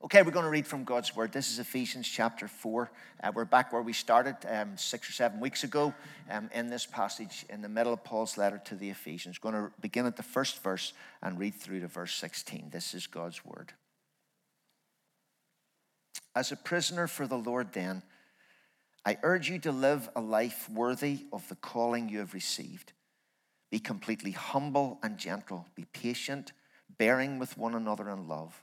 Okay, we're going to read from God's Word. This is Ephesians chapter 4. Uh, we're back where we started um, six or seven weeks ago um, in this passage in the middle of Paul's letter to the Ephesians. We're going to begin at the first verse and read through to verse 16. This is God's Word. As a prisoner for the Lord, then, I urge you to live a life worthy of the calling you have received. Be completely humble and gentle, be patient, bearing with one another in love.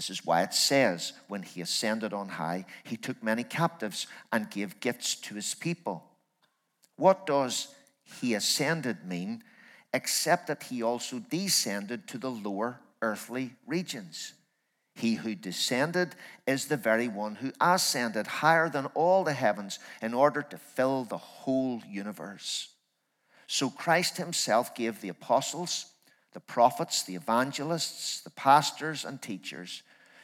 This is why it says, when he ascended on high, he took many captives and gave gifts to his people. What does he ascended mean, except that he also descended to the lower earthly regions? He who descended is the very one who ascended higher than all the heavens in order to fill the whole universe. So Christ himself gave the apostles, the prophets, the evangelists, the pastors, and teachers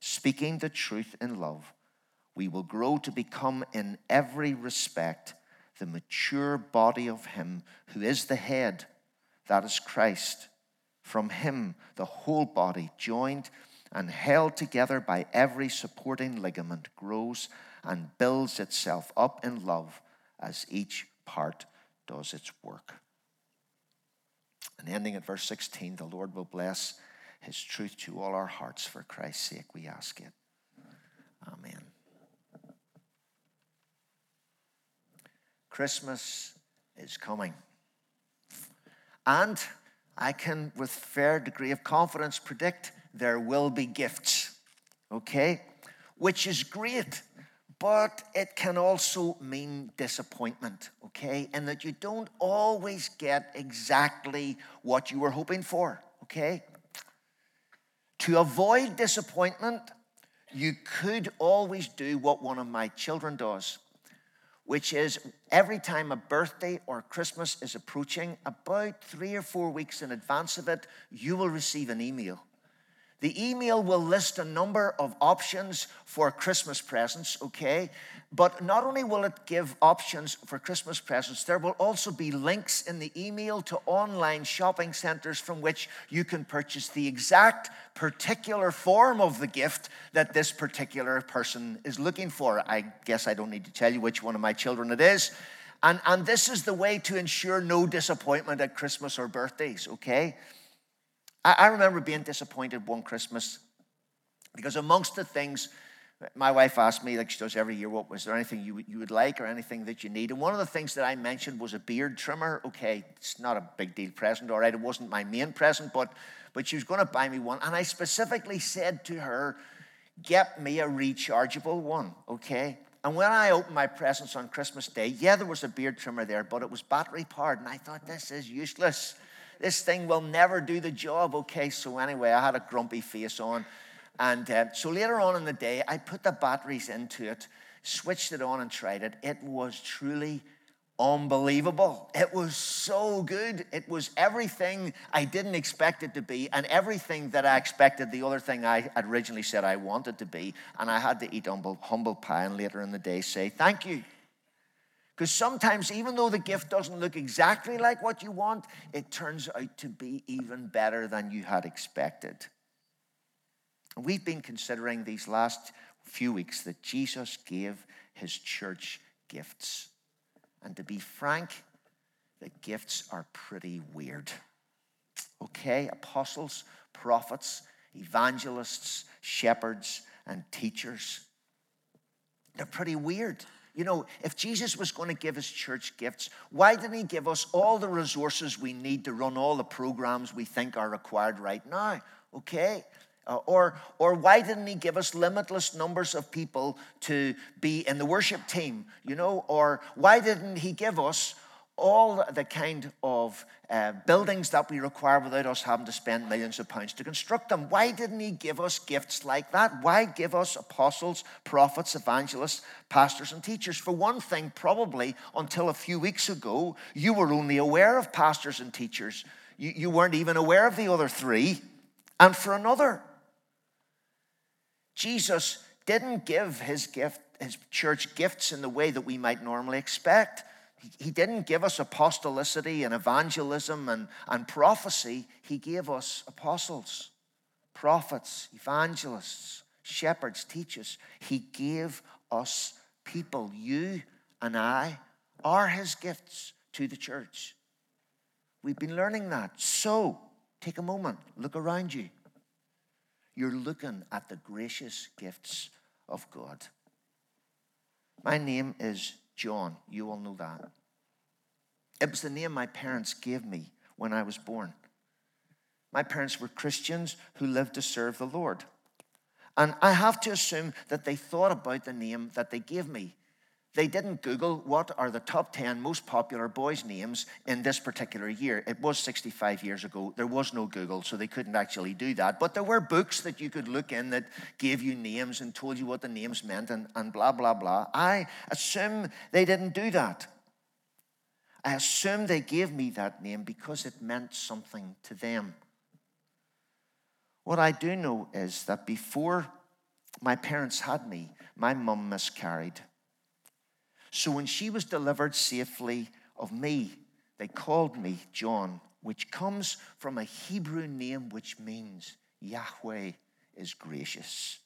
speaking the truth in love, we will grow to become in every respect the mature body of Him who is the head, that is Christ. From Him, the whole body, joined and held together by every supporting ligament, grows and builds itself up in love as each part does its work. And ending at verse 16, the Lord will bless his truth to all our hearts. For Christ's sake, we ask it. Amen. Christmas is coming. And I can, with fair degree of confidence, predict there will be gifts. Okay? Which is great but it can also mean disappointment, okay? And that you don't always get exactly what you were hoping for, okay? To avoid disappointment, you could always do what one of my children does, which is every time a birthday or Christmas is approaching, about three or four weeks in advance of it, you will receive an email the email will list a number of options for Christmas presents, okay? But not only will it give options for Christmas presents, there will also be links in the email to online shopping centers from which you can purchase the exact particular form of the gift that this particular person is looking for. I guess I don't need to tell you which one of my children it is. And, and this is the way to ensure no disappointment at Christmas or birthdays, okay? I, I remember being disappointed one Christmas because amongst the things my wife asked me, like she does every year, what was there anything you, you would like or anything that you need? And one of the things that I mentioned was a beard trimmer. Okay, it's not a big deal present, all right. It wasn't my main present, but but she was going to buy me one. And I specifically said to her, get me a rechargeable one, okay? And when I opened my presents on Christmas Day, yeah, there was a beard trimmer there, but it was battery powered. And I thought, this is useless this thing will never do the job. Okay, so anyway, I had a grumpy face on. And uh, so later on in the day, I put the batteries into it, switched it on, and tried it. It was truly unbelievable. It was so good. It was everything I didn't expect it to be, and everything that I expected the other thing I originally said I wanted to be. And I had to eat humble, humble pie and later in the day say, Thank you. Because sometimes, even though the gift doesn't look exactly like what you want, it turns out to be even better than you had expected. We've been considering these last few weeks that Jesus gave his church gifts. And to be frank, the gifts are pretty weird. Okay, apostles, prophets, evangelists, shepherds, and teachers. They're pretty weird. You know, if Jesus was going to give his church gifts, why didn't he give us all the resources we need to run all the programs we think are required right now? Okay? Uh, or, or why didn't he give us limitless numbers of people to be in the worship team? You know, or why didn't he give us all the kind of uh, buildings that we require without us having to spend millions of pounds to construct them. Why didn't He give us gifts like that? Why give us apostles, prophets, evangelists, pastors, and teachers? For one thing, probably until a few weeks ago, you were only aware of pastors and teachers. You, you weren't even aware of the other three. And for another, Jesus didn't give his gift, his church gifts in the way that we might normally expect. He didn't give us apostolicity and evangelism and, and prophecy. He gave us apostles, prophets, evangelists, shepherds, teachers. He gave us people. You and I are his gifts to the church. We've been learning that. So, take a moment, look around you. You're looking at the gracious gifts of God. My name is John. You all know that. It was the name my parents gave me when I was born. My parents were Christians who lived to serve the Lord. And I have to assume that they thought about the name that they gave me. They didn't Google what are the top 10 most popular boys' names in this particular year. It was 65 years ago. There was no Google, so they couldn't actually do that. But there were books that you could look in that gave you names and told you what the names meant and, and blah, blah, blah. I assume they didn't do that. I assume they gave me that name because it meant something to them. What I do know is that before my parents had me, my mum miscarried. So when she was delivered safely of me, they called me John, which comes from a Hebrew name which means Yahweh is gracious.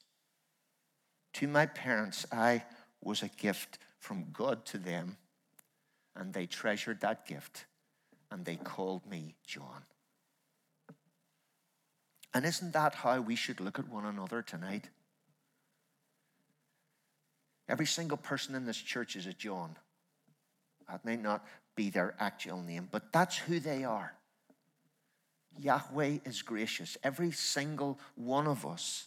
To my parents, I was a gift from God to them, and they treasured that gift, and they called me John. And isn't that how we should look at one another tonight? Every single person in this church is a John. That may not be their actual name, but that's who they are. Yahweh is gracious. Every single one of us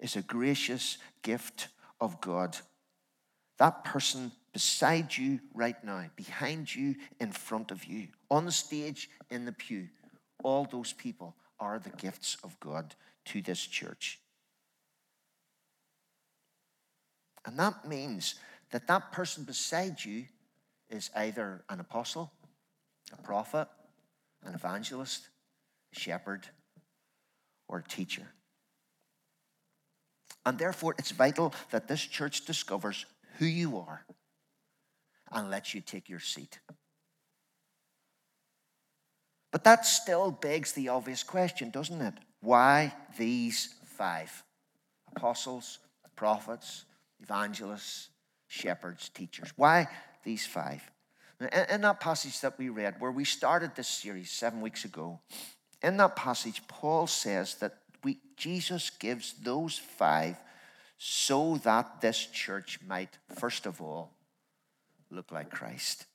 is a gracious gift of God. That person beside you right now, behind you, in front of you, on the stage, in the pew, all those people are the gifts of God to this church. And that means that that person beside you is either an apostle, a prophet, an evangelist, a shepherd, or a teacher. And therefore, it's vital that this church discovers who you are and lets you take your seat. But that still begs the obvious question, doesn't it? Why these five apostles, prophets, evangelists, shepherds, teachers. Why these five? In that passage that we read, where we started this series seven weeks ago, in that passage, Paul says that we, Jesus gives those five so that this church might, first of all, look like Christ.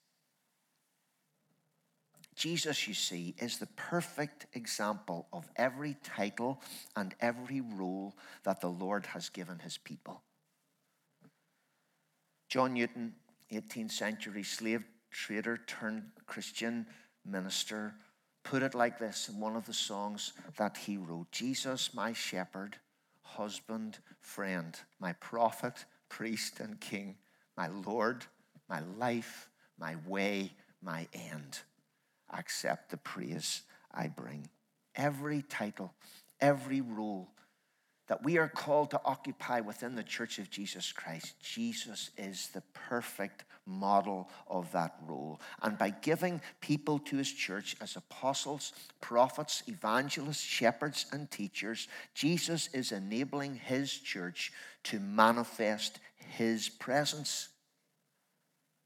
Jesus, you see, is the perfect example of every title and every role that the Lord has given his people. John Newton, 18th century slave trader turned Christian minister, put it like this in one of the songs that he wrote Jesus, my shepherd, husband, friend, my prophet, priest, and king, my Lord, my life, my way, my end. Accept the praise I bring. Every title, every role that we are called to occupy within the church of Jesus Christ, Jesus is the perfect model of that role. And by giving people to his church as apostles, prophets, evangelists, shepherds, and teachers, Jesus is enabling his church to manifest his presence.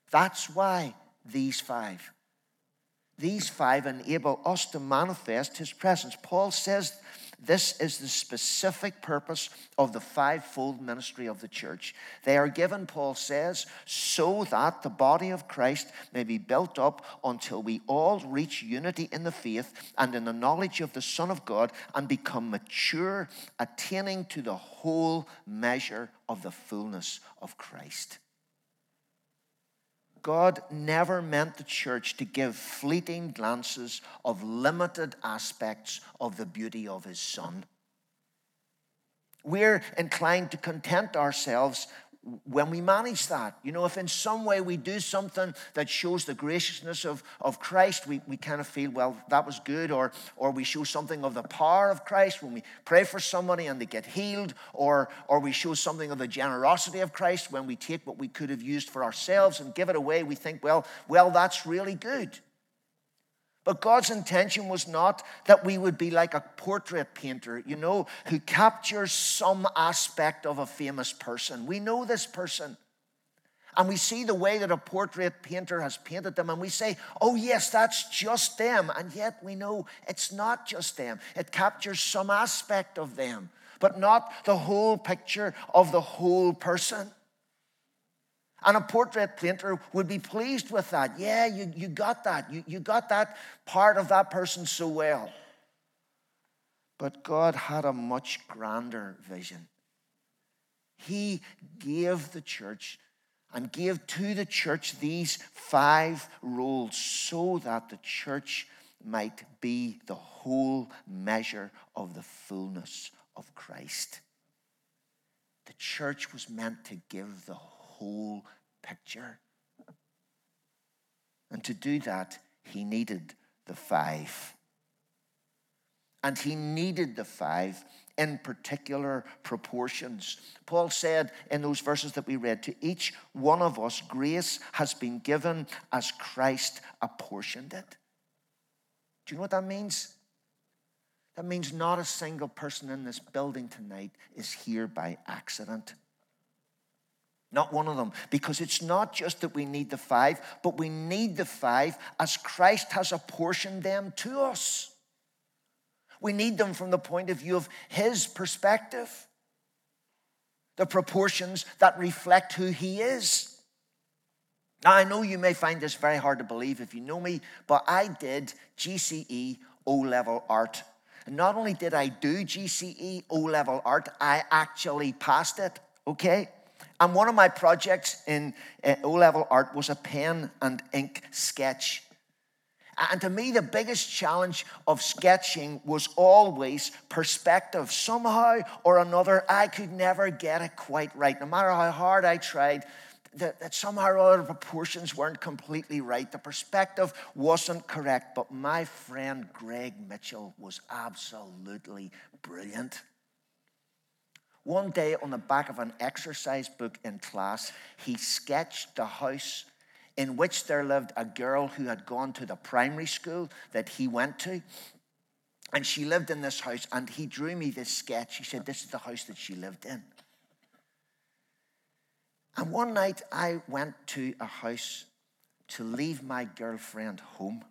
That's why these five. These five enable us to manifest his presence. Paul says This is the specific purpose of the fivefold ministry of the church. They are given, Paul says, so that the body of Christ may be built up until we all reach unity in the faith and in the knowledge of the Son of God and become mature, attaining to the whole measure of the fullness of Christ. God never meant the church to give fleeting glances of limited aspects of the beauty of his Son. We're inclined to content ourselves when we manage that. You know, if in some way we do something that shows the graciousness of, of Christ, we, we kind of feel, well, that was good, or, or we show something of the power of Christ when we pray for somebody and they get healed, or, or we show something of the generosity of Christ when we take what we could have used for ourselves and give it away, we think, well, well, that's really good. But God's intention was not that we would be like a portrait painter, you know, who captures some aspect of a famous person. We know this person. And we see the way that a portrait painter has painted them, and we say, oh, yes, that's just them. And yet we know it's not just them, it captures some aspect of them, but not the whole picture of the whole person. And a portrait painter would be pleased with that. Yeah, you, you got that. You, you got that part of that person so well. But God had a much grander vision. He gave the church and gave to the church these five roles so that the church might be the whole measure of the fullness of Christ. The church was meant to give the whole picture. And to do that, he needed the five. And he needed the five in particular proportions. Paul said in those verses that we read, To each one of us, grace has been given as Christ apportioned it. Do you know what that means? That means not a single person in this building tonight is here by accident. Not one of them. Because it's not just that we need the five, but we need the five as Christ has apportioned them to us. We need them from the point of view of His perspective, the proportions that reflect who He is. Now, I know you may find this very hard to believe if you know me, but I did GCE O level art. And not only did I do GCE O level art, I actually passed it, okay? And one of my projects in uh, O level art was a pen and ink sketch. And to me, the biggest challenge of sketching was always perspective. Somehow or another, I could never get it quite right. No matter how hard I tried, that somehow or other proportions weren't completely right. The perspective wasn't correct. But my friend Greg Mitchell was absolutely brilliant. One day, on the back of an exercise book in class, he sketched the house in which there lived a girl who had gone to the primary school that he went to. And she lived in this house, and he drew me this sketch. He said, This is the house that she lived in. And one night I went to a house to leave my girlfriend home.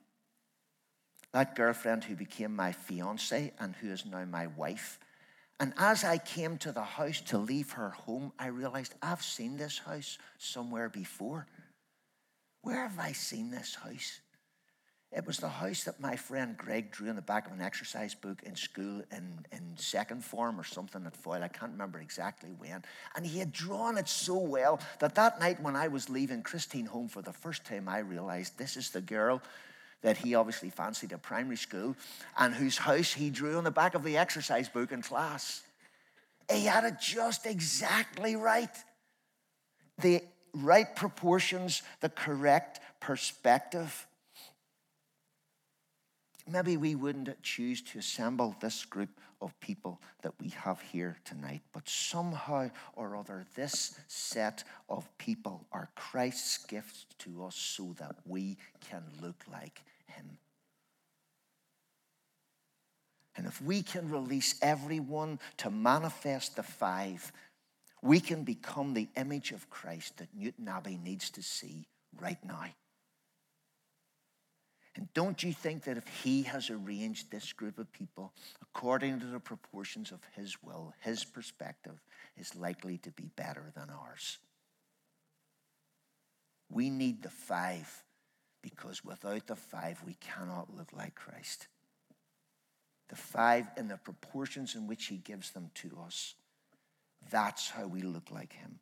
That girlfriend who became my fiance and who is now my wife. And as I came to the house to leave her home, I realized I've seen this house somewhere before. Where have I seen this house? It was the house that my friend Greg drew in the back of an exercise book in school in, in second form or something at Foyle. I can't remember exactly when. And he had drawn it so well that that night when I was leaving Christine home for the first time, I realized this is the girl that he obviously fancied at primary school and whose house he drew on the back of the exercise book in class. He had it just exactly right. The right proportions, the correct perspective. Maybe we wouldn't choose to assemble this group of people that we have here tonight, but somehow or other, this set of people are Christ's gifts to us so that we can look like him. And if we can release everyone to manifest the five, we can become the image of Christ that Newtownabbey needs to see right now. And don't you think that if He has arranged this group of people according to the proportions of His will, His perspective is likely to be better than ours? We need the five because without the five, we cannot look like Christ. The five in the proportions in which He gives them to us, that's how we look like Him.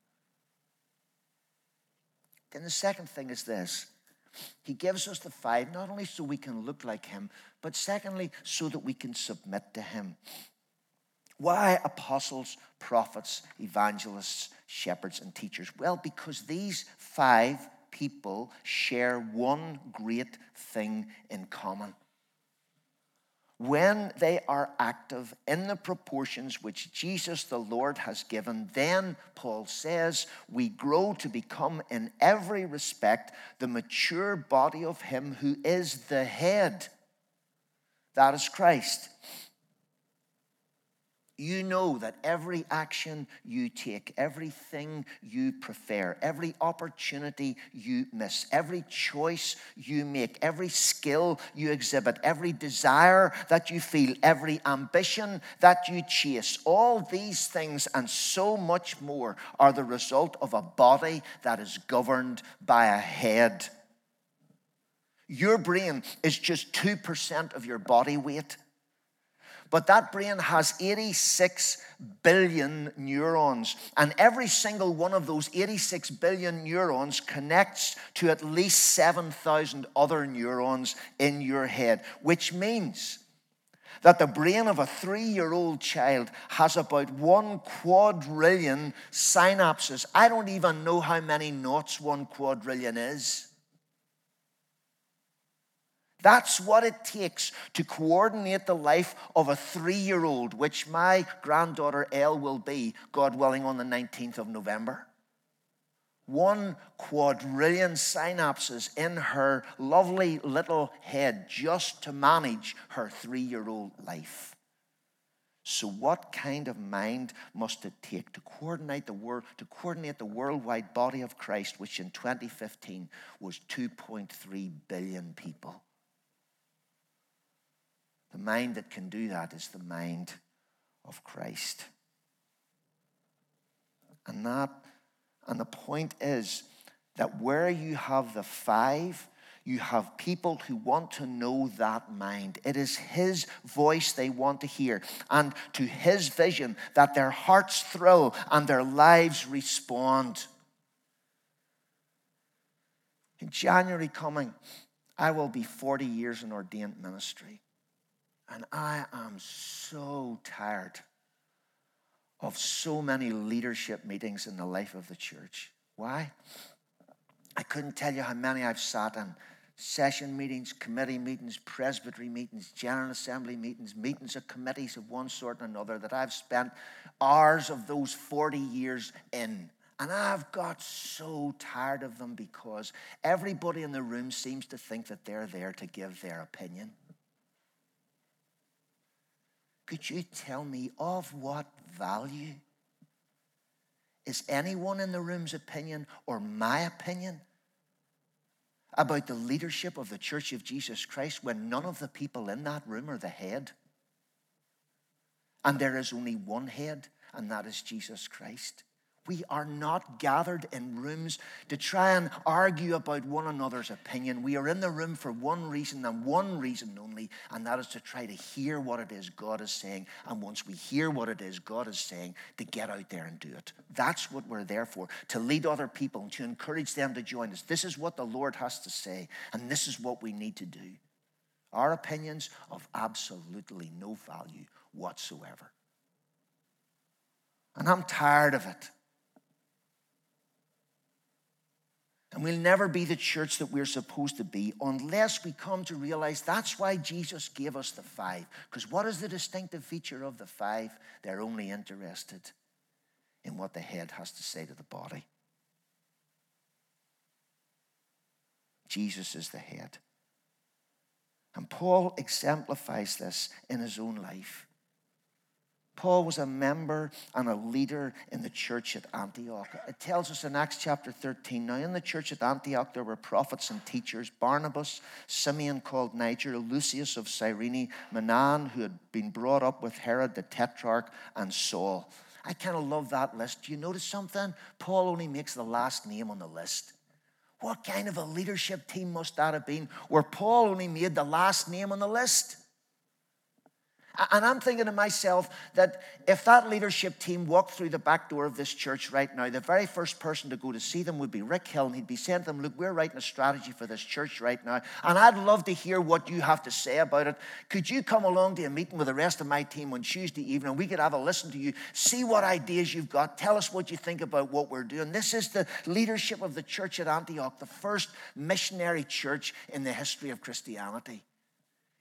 Then the second thing is this He gives us the five not only so we can look like Him, but secondly, so that we can submit to Him. Why apostles, prophets, evangelists, shepherds, and teachers? Well, because these five people share one great thing in common. When they are active in the proportions which Jesus the Lord has given, then, Paul says, we grow to become in every respect the mature body of Him who is the head. That is Christ you know that every action you take, everything you prefer, every opportunity you miss, every choice you make, every skill you exhibit, every desire that you feel, every ambition that you chase, all these things and so much more are the result of a body that is governed by a head. Your brain is just 2% of your body weight. But that brain has 86 billion neurons, and every single one of those 86 billion neurons connects to at least 7,000 other neurons in your head, which means that the brain of a three year old child has about one quadrillion synapses. I don't even know how many knots one quadrillion is. That's what it takes to coordinate the life of a three year old, which my granddaughter Elle will be, God willing, on the 19th of November. One quadrillion synapses in her lovely little head just to manage her three year old life. So, what kind of mind must it take to coordinate the world, to coordinate the worldwide body of Christ, which in 2015 was 2.3 billion people? The mind that can do that is the mind of Christ. And that and the point is that where you have the five, you have people who want to know that mind. It is His voice they want to hear, and to His vision that their hearts thrill and their lives respond. In January coming, I will be 40 years in ordained ministry. And I am so tired of so many leadership meetings in the life of the church. Why? I couldn't tell you how many I've sat in session meetings, committee meetings, presbytery meetings, general assembly meetings, meetings of committees of one sort and another that I've spent hours of those 40 years in. And I've got so tired of them because everybody in the room seems to think that they're there to give their opinion. Could you tell me of what value is anyone in the room's opinion or my opinion about the leadership of the Church of Jesus Christ when none of the people in that room are the head? And there is only one head, and that is Jesus Christ. We are not gathered in rooms to try and argue about one another's opinion. We are in the room for one reason and one reason only, and that is to try to hear what it is God is saying. And once we hear what it is God is saying, to get out there and do it. That's what we're there for to lead other people and to encourage them to join us. This is what the Lord has to say, and this is what we need to do. Our opinions of absolutely no value whatsoever. And I'm tired of it. And we'll never be the church that we're supposed to be unless we come to realize that's why Jesus gave us the five. Because what is the distinctive feature of the five? They're only interested in what the head has to say to the body. Jesus is the head. And Paul exemplifies this in his own life. Paul was a member and a leader in the church at Antioch. It tells us in Acts chapter 13 now, in the church at Antioch, there were prophets and teachers Barnabas, Simeon called Niger, Lucius of Cyrene, Manaen, who had been brought up with Herod the Tetrarch, and Saul. I kind of love that list. Do you notice something? Paul only makes the last name on the list. What kind of a leadership team must that have been where Paul only made the last name on the list? And I'm thinking to myself that if that leadership team walked through the back door of this church right now, the very first person to go to see them would be Rick Hill, and he'd be saying to them, Look, we're writing a strategy for this church right now, and I'd love to hear what you have to say about it. Could you come along to a meeting with the rest of my team on Tuesday evening? We could have a listen to you, see what ideas you've got, tell us what you think about what we're doing. This is the leadership of the church at Antioch, the first missionary church in the history of Christianity.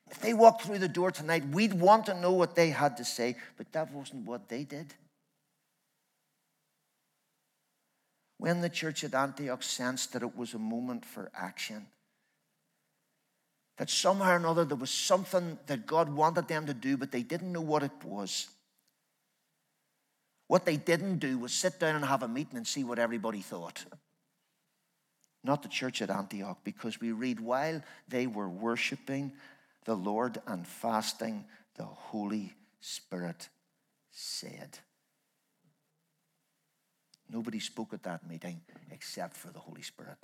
If they walked through the door tonight, we'd want to know what they had to say, but that wasn't what they did. When the church at Antioch sensed that it was a moment for action, that somehow or another there was something that God wanted them to do, but they didn't know what it was. What they didn't do was sit down and have a meeting and see what everybody thought. Not the church at Antioch, because we read while they were worshiping the Lord and fasting, the Holy Spirit said. Nobody spoke at that meeting except for the Holy Spirit.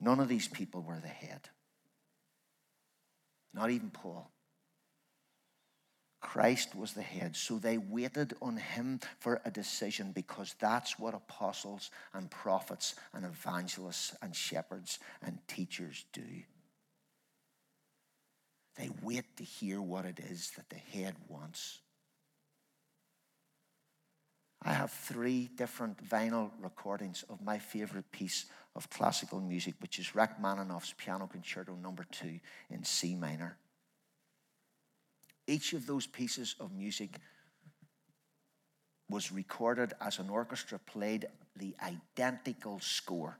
None of these people were the head. Not even Paul. Christ was the head. So they waited on him for a decision because that's what apostles and prophets and evangelists and shepherds and teachers do. They wait to hear what it is that the head wants. I have three different vinyl recordings of my favorite piece of classical music, which is Rachmaninoff's Piano Concerto Number Two in C minor. Each of those pieces of music was recorded as an orchestra played the identical score.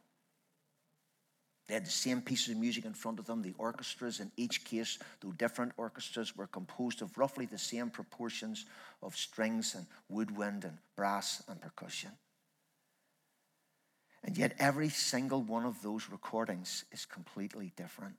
They had the same pieces of music in front of them. The orchestras, in each case, though different orchestras, were composed of roughly the same proportions of strings and woodwind and brass and percussion. And yet, every single one of those recordings is completely different.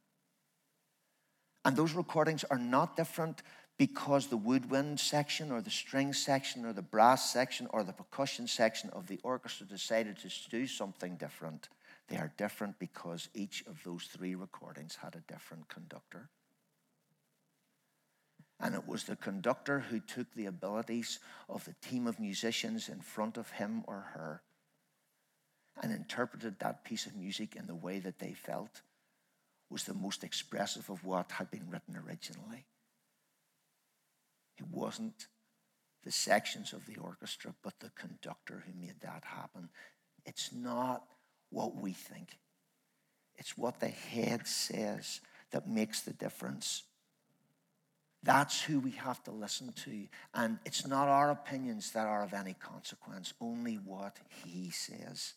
And those recordings are not different because the woodwind section or the string section or the brass section or the percussion section of the orchestra decided to do something different. They are different because each of those three recordings had a different conductor. And it was the conductor who took the abilities of the team of musicians in front of him or her and interpreted that piece of music in the way that they felt was the most expressive of what had been written originally. It wasn't the sections of the orchestra, but the conductor who made that happen. It's not what we think. It's what the head says that makes the difference. That's who we have to listen to. And it's not our opinions that are of any consequence, only what he says.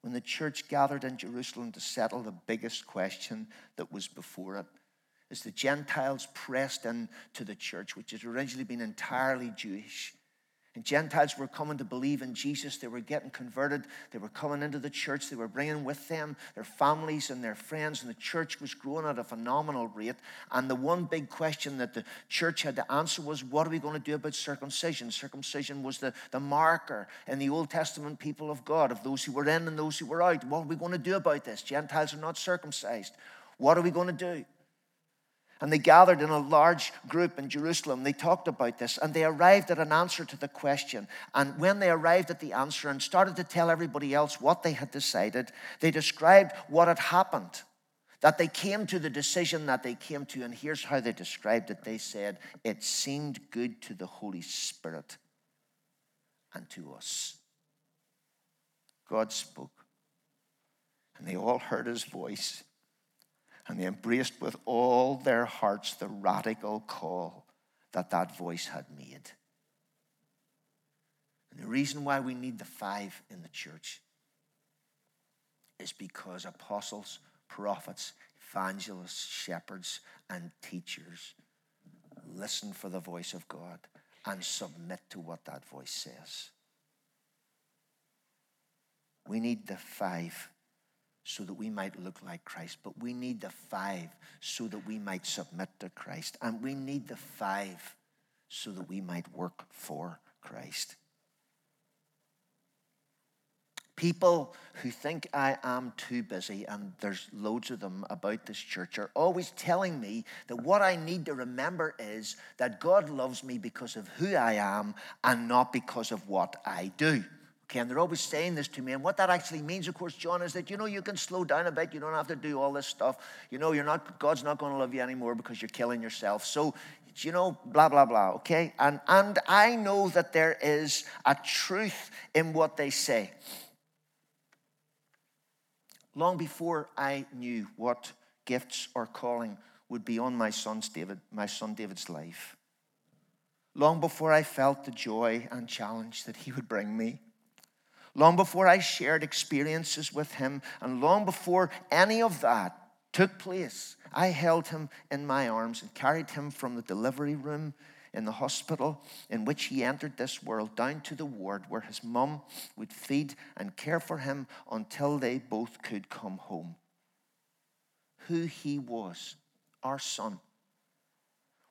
When the church gathered in Jerusalem to settle the biggest question that was before it, as the Gentiles pressed into the church, which had originally been entirely Jewish, and Gentiles were coming to believe in Jesus. They were getting converted. They were coming into the church. They were bringing with them their families and their friends. And the church was growing at a phenomenal rate. And the one big question that the church had to answer was what are we going to do about circumcision? Circumcision was the, the marker in the Old Testament people of God of those who were in and those who were out. What are we going to do about this? Gentiles are not circumcised. What are we going to do? And they gathered in a large group in Jerusalem. They talked about this and they arrived at an answer to the question. And when they arrived at the answer and started to tell everybody else what they had decided, they described what had happened. That they came to the decision that they came to. And here's how they described it they said, It seemed good to the Holy Spirit and to us. God spoke. And they all heard his voice and they embraced with all their hearts the radical call that that voice had made. And the reason why we need the five in the church is because apostles, prophets, evangelists, shepherds, and teachers listen for the voice of God and submit to what that voice says. We need the five so that we might look like Christ, but we need the five so that we might submit to Christ, and we need the five so that we might work for Christ. People who think I am too busy, and there's loads of them about this church, are always telling me that what I need to remember is that God loves me because of who I am and not because of what I do. Okay, and they're always saying this to me. And what that actually means, of course, John, is that you know you can slow down a bit. You don't have to do all this stuff. You know, you're not God's not going to love you anymore because you're killing yourself. So you know, blah, blah, blah, okay? And, and I know that there is a truth in what they say long before I knew what gifts or calling would be on my son's David, my son David's life. Long before I felt the joy and challenge that he would bring me. Long before I shared experiences with him, and long before any of that took place, I held him in my arms and carried him from the delivery room in the hospital in which he entered this world down to the ward where his mum would feed and care for him until they both could come home. Who he was, our son,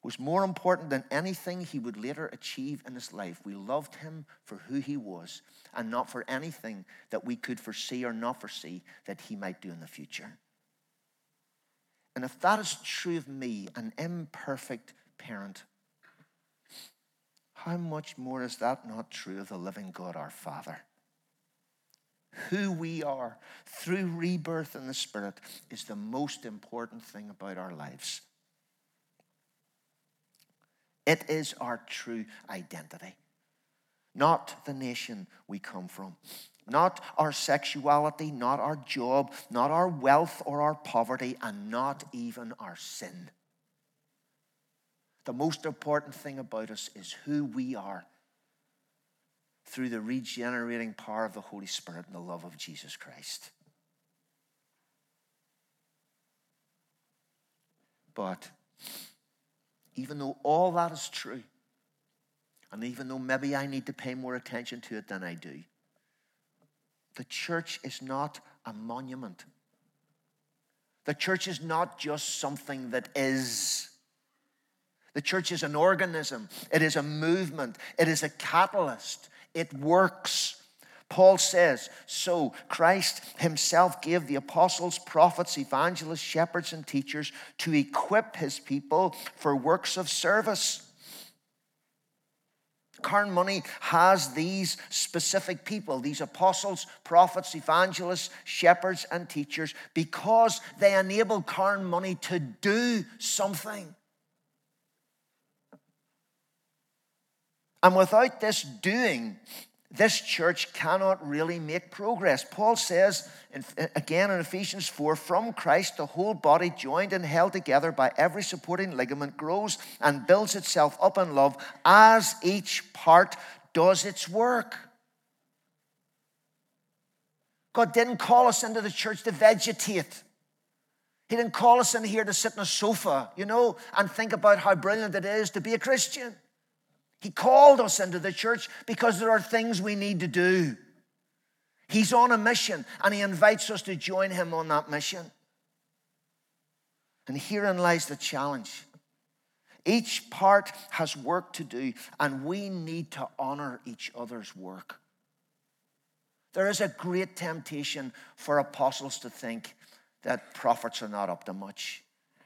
was more important than anything he would later achieve in his life. We loved him for who he was and not for anything that we could foresee or not foresee that he might do in the future. And if that is true of me, an imperfect parent, how much more is that not true of the living God our Father? Who we are through rebirth in the Spirit is the most important thing about our lives. It is our true identity, not the nation we come from, not our sexuality, not our job, not our wealth or our poverty, and not even our sin. The most important thing about us is who we are through the regenerating power of the Holy Spirit and the love of Jesus Christ. But even though all that is true, and even though maybe I need to pay more attention to it than I do, the church is not a monument. The church is not just something that is. The church is an organism, it is a movement, it is a catalyst, it works. Paul says, So Christ himself gave the apostles, prophets, evangelists, shepherds, and teachers to equip his people for works of service. Carnmoney has these specific people, these apostles, prophets, evangelists, shepherds, and teachers, because they enable Carnmoney to do something. And without this doing, this church cannot really make progress. Paul says, in, again in Ephesians 4, from Christ, the whole body, joined and held together by every supporting ligament, grows and builds itself up in love as each part does its work. God didn't call us into the church to vegetate. He didn't call us in here to sit on a sofa, you know, and think about how brilliant it is to be a Christian. He called us into the church because there are things we need to do. He's on a mission and he invites us to join him on that mission. And herein lies the challenge. Each part has work to do, and we need to honor each other's work. There is a great temptation for apostles to think that prophets are not up to much,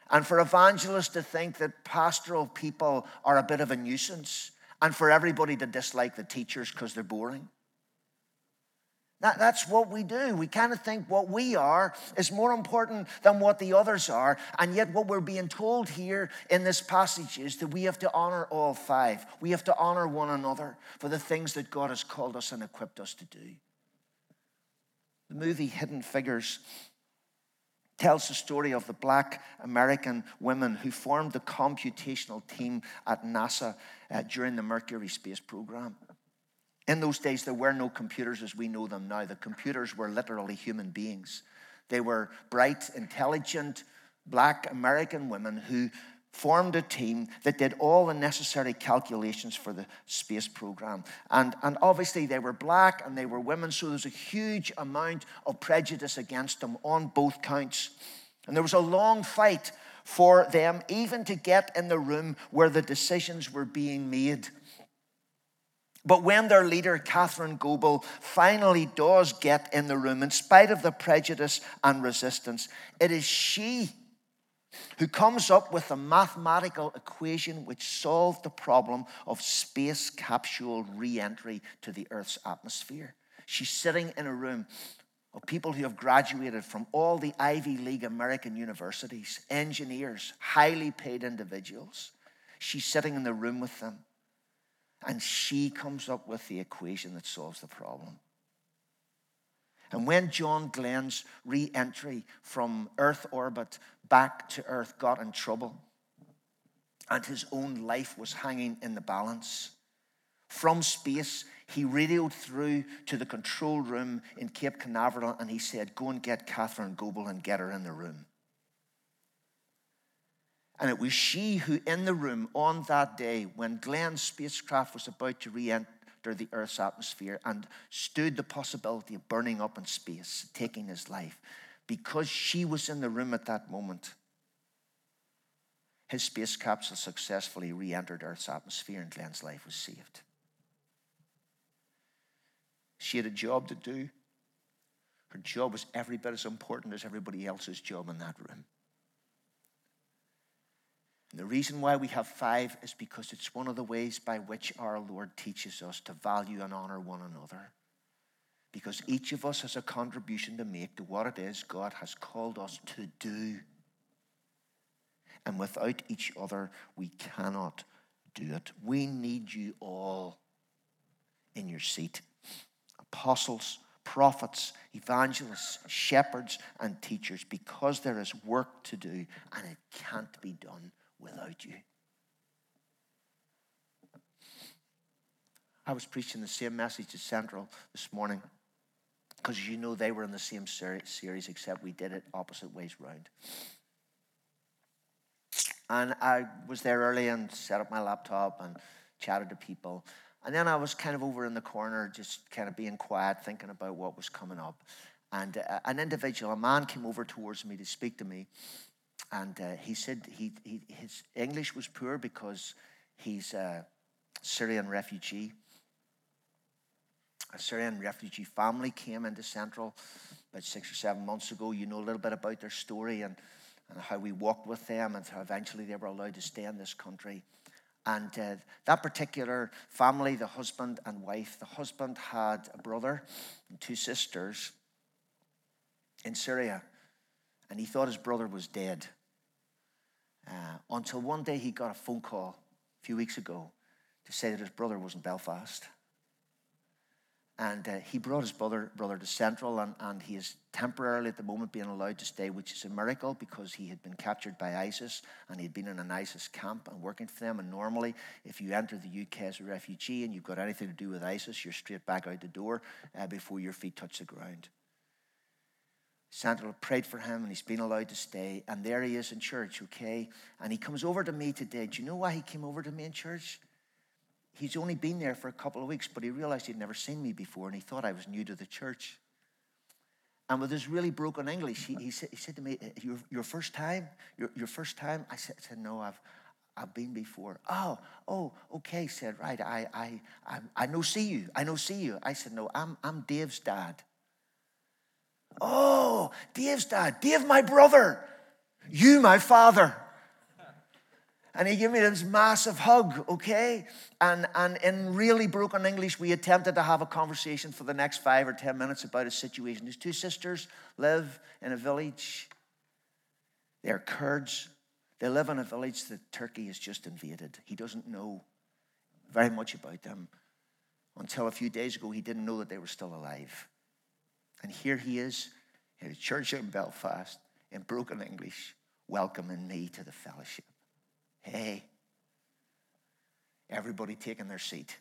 and for evangelists to think that pastoral people are a bit of a nuisance, and for everybody to dislike the teachers because they're boring. That, that's what we do. We kind of think what we are is more important than what the others are. And yet, what we're being told here in this passage is that we have to honor all five. We have to honor one another for the things that God has called us and equipped us to do. The movie Hidden Figures tells the story of the black American women who formed the computational team at NASA uh, during the Mercury space program. In those days, there were no computers as we know them now. The computers were literally human beings. They were bright, intelligent, black American women who formed a team that did all the necessary calculations for the space program. And, and obviously, they were black and they were women, so there's a huge amount of prejudice against them on both counts. And there was a long fight for them even to get in the room where the decisions were being made. But when their leader, Katherine Goble, finally does get in the room, in spite of the prejudice and resistance, it is she who comes up with a mathematical equation which solved the problem of space capsule re entry to the Earth's atmosphere. She's sitting in a room of people who have graduated from all the Ivy League American universities, engineers, highly paid individuals. She's sitting in the room with them, and she comes up with the equation that solves the problem. And when John Glenn's re entry from Earth orbit back to Earth got in trouble, and his own life was hanging in the balance, from space, he radioed through to the control room in Cape Canaveral and he said, Go and get Katherine Goble and get her in the room. And it was she who, in the room on that day, when Glenn's spacecraft was about to re enter the Earth's atmosphere and stood the possibility of burning up in space, taking his life, because she was in the room at that moment, his space capsule successfully re entered Earth's atmosphere and Glenn's life was saved. She had a job to do. Her job was every bit as important as everybody else's job in that room. And the reason why we have five is because it's one of the ways by which our Lord teaches us to value and honor one another. Because each of us has a contribution to make to what it is God has called us to do. And without each other, we cannot do it. We need you all in your seat apostles, prophets, evangelists, shepherds, and teachers because there is work to do and it can't be done without you. I was preaching the same message at Central this morning because you know they were in the same series, except we did it opposite ways round. And I was there early and set up my laptop and chatted to people. And then I was kind of over in the corner, just kind of being quiet, thinking about what was coming up. And uh, an individual, a man, came over towards me to speak to me. And uh, he said he, he, his English was poor because he's a Syrian refugee. A Syrian refugee family came into Central about six or seven months ago. You know a little bit about their story and, and how we walked with them and how eventually they were allowed to stay in this country. And uh, that particular family, the husband and wife, the husband had a brother and two sisters in Syria, and he thought his brother was dead. Uh, until one day he got a phone call a few weeks ago to say that his brother was in Belfast. And uh, he brought his brother, brother to Central, and, and he is temporarily at the moment being allowed to stay, which is a miracle because he had been captured by ISIS and he'd been in an ISIS camp and working for them. And normally, if you enter the UK as a refugee and you've got anything to do with ISIS, you're straight back out the door uh, before your feet touch the ground. Central prayed for him and he's been allowed to stay. And there he is in church, okay? And he comes over to me today. Do you know why he came over to me in church? He's only been there for a couple of weeks, but he realized he'd never seen me before and he thought I was new to the church. And with his really broken English, he, he, said, he said to me, eh, your, your first time? Your, your first time? I said, I said, No, I've, I've been before. Oh, oh, okay, said, right, I, I, I, I know see you. I know see you. I said, no, I'm, I'm Dave's dad. Oh, Dave's dad. Dave, my brother. You, my father and he gave me this massive hug, okay? And, and in really broken English, we attempted to have a conversation for the next five or ten minutes about his situation. His two sisters live in a village. They're Kurds. They live in a village that Turkey has just invaded. He doesn't know very much about them. Until a few days ago, he didn't know that they were still alive. And here he is in a church in Belfast in broken English, welcoming me to the fellowship. Hey, everybody taking their seat.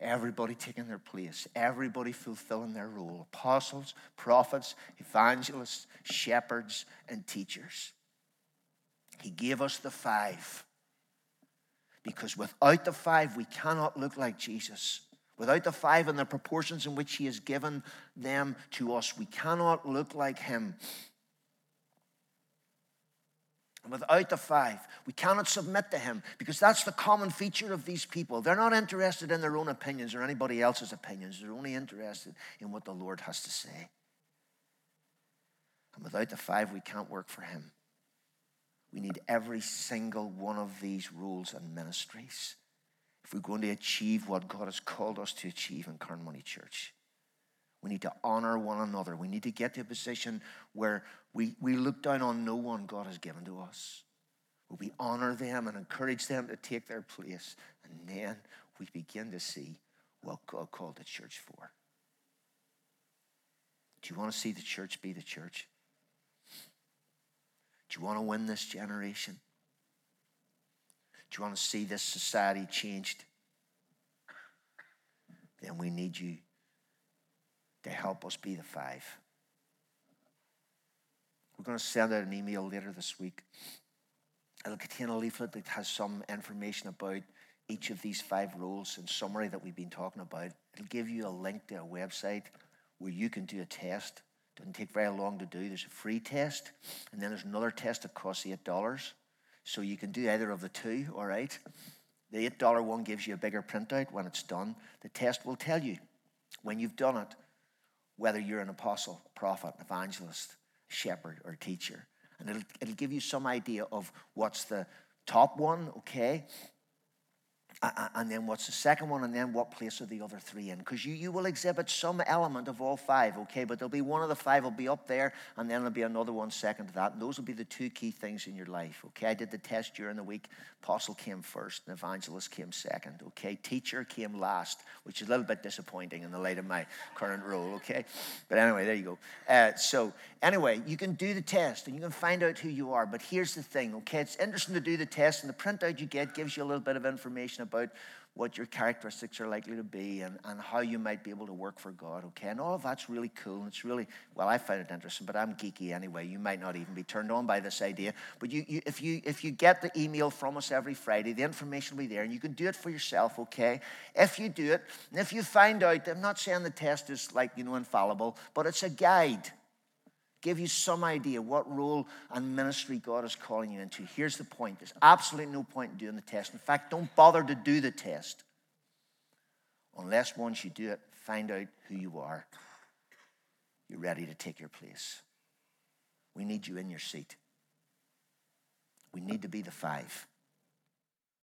Everybody taking their place, everybody fulfilling their role apostles, prophets, evangelists, shepherds, and teachers. He gave us the five. Because without the five, we cannot look like Jesus. Without the five and the proportions in which He has given them to us, we cannot look like Him. And without the five, we cannot submit to Him because that's the common feature of these people. They're not interested in their own opinions or anybody else's opinions, they're only interested in what the Lord has to say. And without the five, we can't work for Him. We need every single one of these rules and ministries if we're going to achieve what God has called us to achieve in Carnmoney Church. We need to honor one another. We need to get to a position where we, we look down on no one God has given to us. We honor them and encourage them to take their place. And then we begin to see what God called the church for. Do you want to see the church be the church? Do you want to win this generation? Do you want to see this society changed? Then we need you to help us be the five. We're going to send out an email later this week. It'll contain a leaflet that has some information about each of these five roles in summary that we've been talking about. It'll give you a link to a website where you can do a test It doesn't take very long to do. There's a free test, and then there's another test that costs $8. So you can do either of the two, all right? The $8 one gives you a bigger printout when it's done. The test will tell you when you've done it whether you're an apostle, prophet, evangelist, shepherd, or teacher. And it'll, it'll give you some idea of what's the top one, okay? And then what's the second one, and then what place are the other three in? Because you, you will exhibit some element of all five, okay? But there'll be one of the five will be up there, and then there'll be another one second to that. And those will be the two key things in your life, okay? I did the test during the week. Apostle came first, and evangelist came second, okay? Teacher came last, which is a little bit disappointing in the light of my current role, okay? But anyway, there you go. Uh, so anyway, you can do the test, and you can find out who you are. But here's the thing, okay? It's interesting to do the test, and the printout you get gives you a little bit of information about what your characteristics are likely to be and, and how you might be able to work for God, okay? And all of that's really cool. And it's really, well, I find it interesting, but I'm geeky anyway. You might not even be turned on by this idea. But you, you, if, you, if you get the email from us every Friday, the information will be there and you can do it for yourself, okay? If you do it, and if you find out, I'm not saying the test is like, you know, infallible, but it's a guide give you some idea what role and ministry God is calling you into. Here's the point there's absolutely no point in doing the test. In fact, don't bother to do the test unless once you do it, find out who you are. You're ready to take your place. We need you in your seat. We need to be the five.